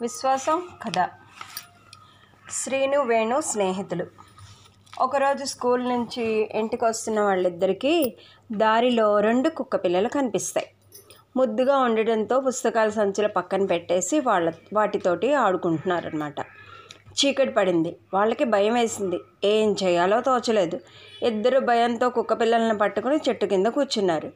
విశ్వాసం కథ. శ్రీను వేణు స్నేహితులు. ఒకరోజు స్కూల్ నుంచి ఇంటికి వస్తున్న వాళ్ళిద్దరికీ దారిలో రెండు కుక్క పిల్లలు కనిపిస్తాయి. ముద్దుగా ఉండడంతో పుస్తకాల సంచుల పక్కన పెట్టేసి వాళ్ళ వాటితోటి ఆడుకుంటున్నారనమాట చీకటి పడింది. వాళ్ళకి భయం వేసింది. ఏం చేయాలో తోచలేదు. ఇద్దరు భయంతో కుక్క పిల్లల్ని పట్టుకుని చెట్టు కింద కూర్చున్నారు.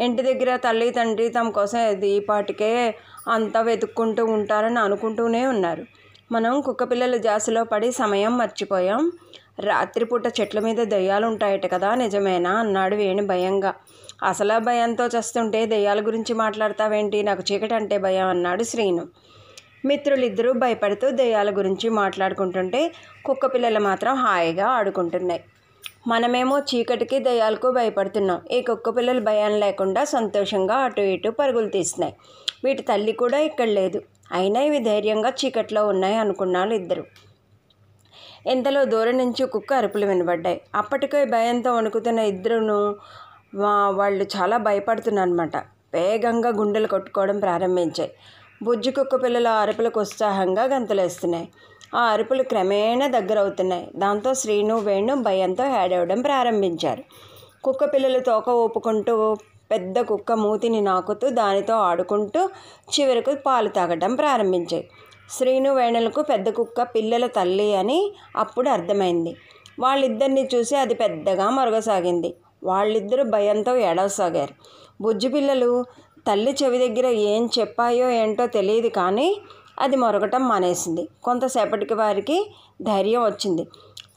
ఇంటి దగ్గర తల్లి తండ్రి తమ కోసం దీపాటికే అంతా వెతుక్కుంటూ ఉంటారని అనుకుంటూనే ఉన్నారు. మనం కుక్కపిల్లల జాసులో పడి సమయం మర్చిపోయాం. రాత్రిపూట చెట్ల మీద దయ్యాలు ఉంటాయట కదా నిజమేనా? అన్నాడు వేణి భయంగా. అసలు భయంతో చస్తుంటే దయ్యాల గురించి మాట్లాడతావేంటి? నాకు చీకటి అంటే భయం అన్నాడు శ్రీను. మిత్రులిద్దరూ భయపడుతూ దయ్యాల గురించి మాట్లాడుకుంటుంటే కుక్కపిల్లలు మాత్రం హాయిగా ఆడుకుంటున్నాయి. మనమేమో చీకటికి దయ్యాలకు భయపడుతున్నాం. ఈ కుక్క పిల్లలు భయం లేకుండా సంతోషంగా అటు ఇటు పరుగులు తీస్తున్నాయి. వీటి తల్లి కూడా ఇక్కడ లేదు. అయినా ఇవి ధైర్యంగా చీకట్లో ఉన్నాయి అనుకున్నారు ఇద్దరు. ఇంతలో దూరం నుంచి కుక్క అరుపులు వినబడ్డాయి. అప్పటికే భయంతో వణుకుతున్న ఇద్దరును వాళ్ళు చాలా భయపడుతున్నారన్నమాట. వేగంగా గుండెలు కొట్టుకోవడం ప్రారంభించాయి. బుజ్జి కుక్క పిల్లల అరుపులకు ఉత్సాహంగా గంతులేస్తున్నాయి. ఆ అరుపులు క్రమేణా దగ్గరవుతున్నాయి. దాంతో శ్రీను వేణు భయంతో ఏడవడం ప్రారంభించారు. కుక్క పిల్లలు తోక ఊపుకుంటూ పెద్ద కుక్క మూతిని నాకుతూ దానితో ఆడుకుంటూ చివరకు పాలు తాగడం ప్రారంభించాయి. శ్రీను వేణులకు పెద్ద కుక్క పిల్లల తల్లి అని అప్పుడు అర్థమైంది. వాళ్ళిద్దరిని చూసి అది పెద్దగా మరగసాగింది. వాళ్ళిద్దరూ భయంతో ఏడవసాగారు. బుజ్జి పిల్లలు తల్లి చెవి దగ్గర ఏం చెప్పాయో ఏంటో తెలియదు కానీ అది మొరగటం మానేసింది. కొంతసేపటికి వారికి ధైర్యం వచ్చింది.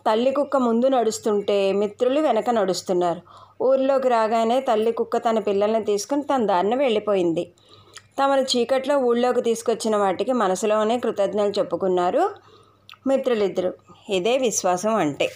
తల్లి కుక్క ముందు నడుస్తుంటే మిత్రులు వెనక నడుస్తున్నారు. ఊర్లోకి రాగానే తల్లి కుక్క తన పిల్లల్ని తీసుకుని తన దారిన వెళ్ళిపోయింది. తమను చీకట్లో ఊళ్ళోకి తీసుకొచ్చిన వాటికి మనసులోనే కృతజ్ఞతలు చెప్పుకున్నారు మిత్రులిద్దరు. ఇదే విశ్వాసం అంటే.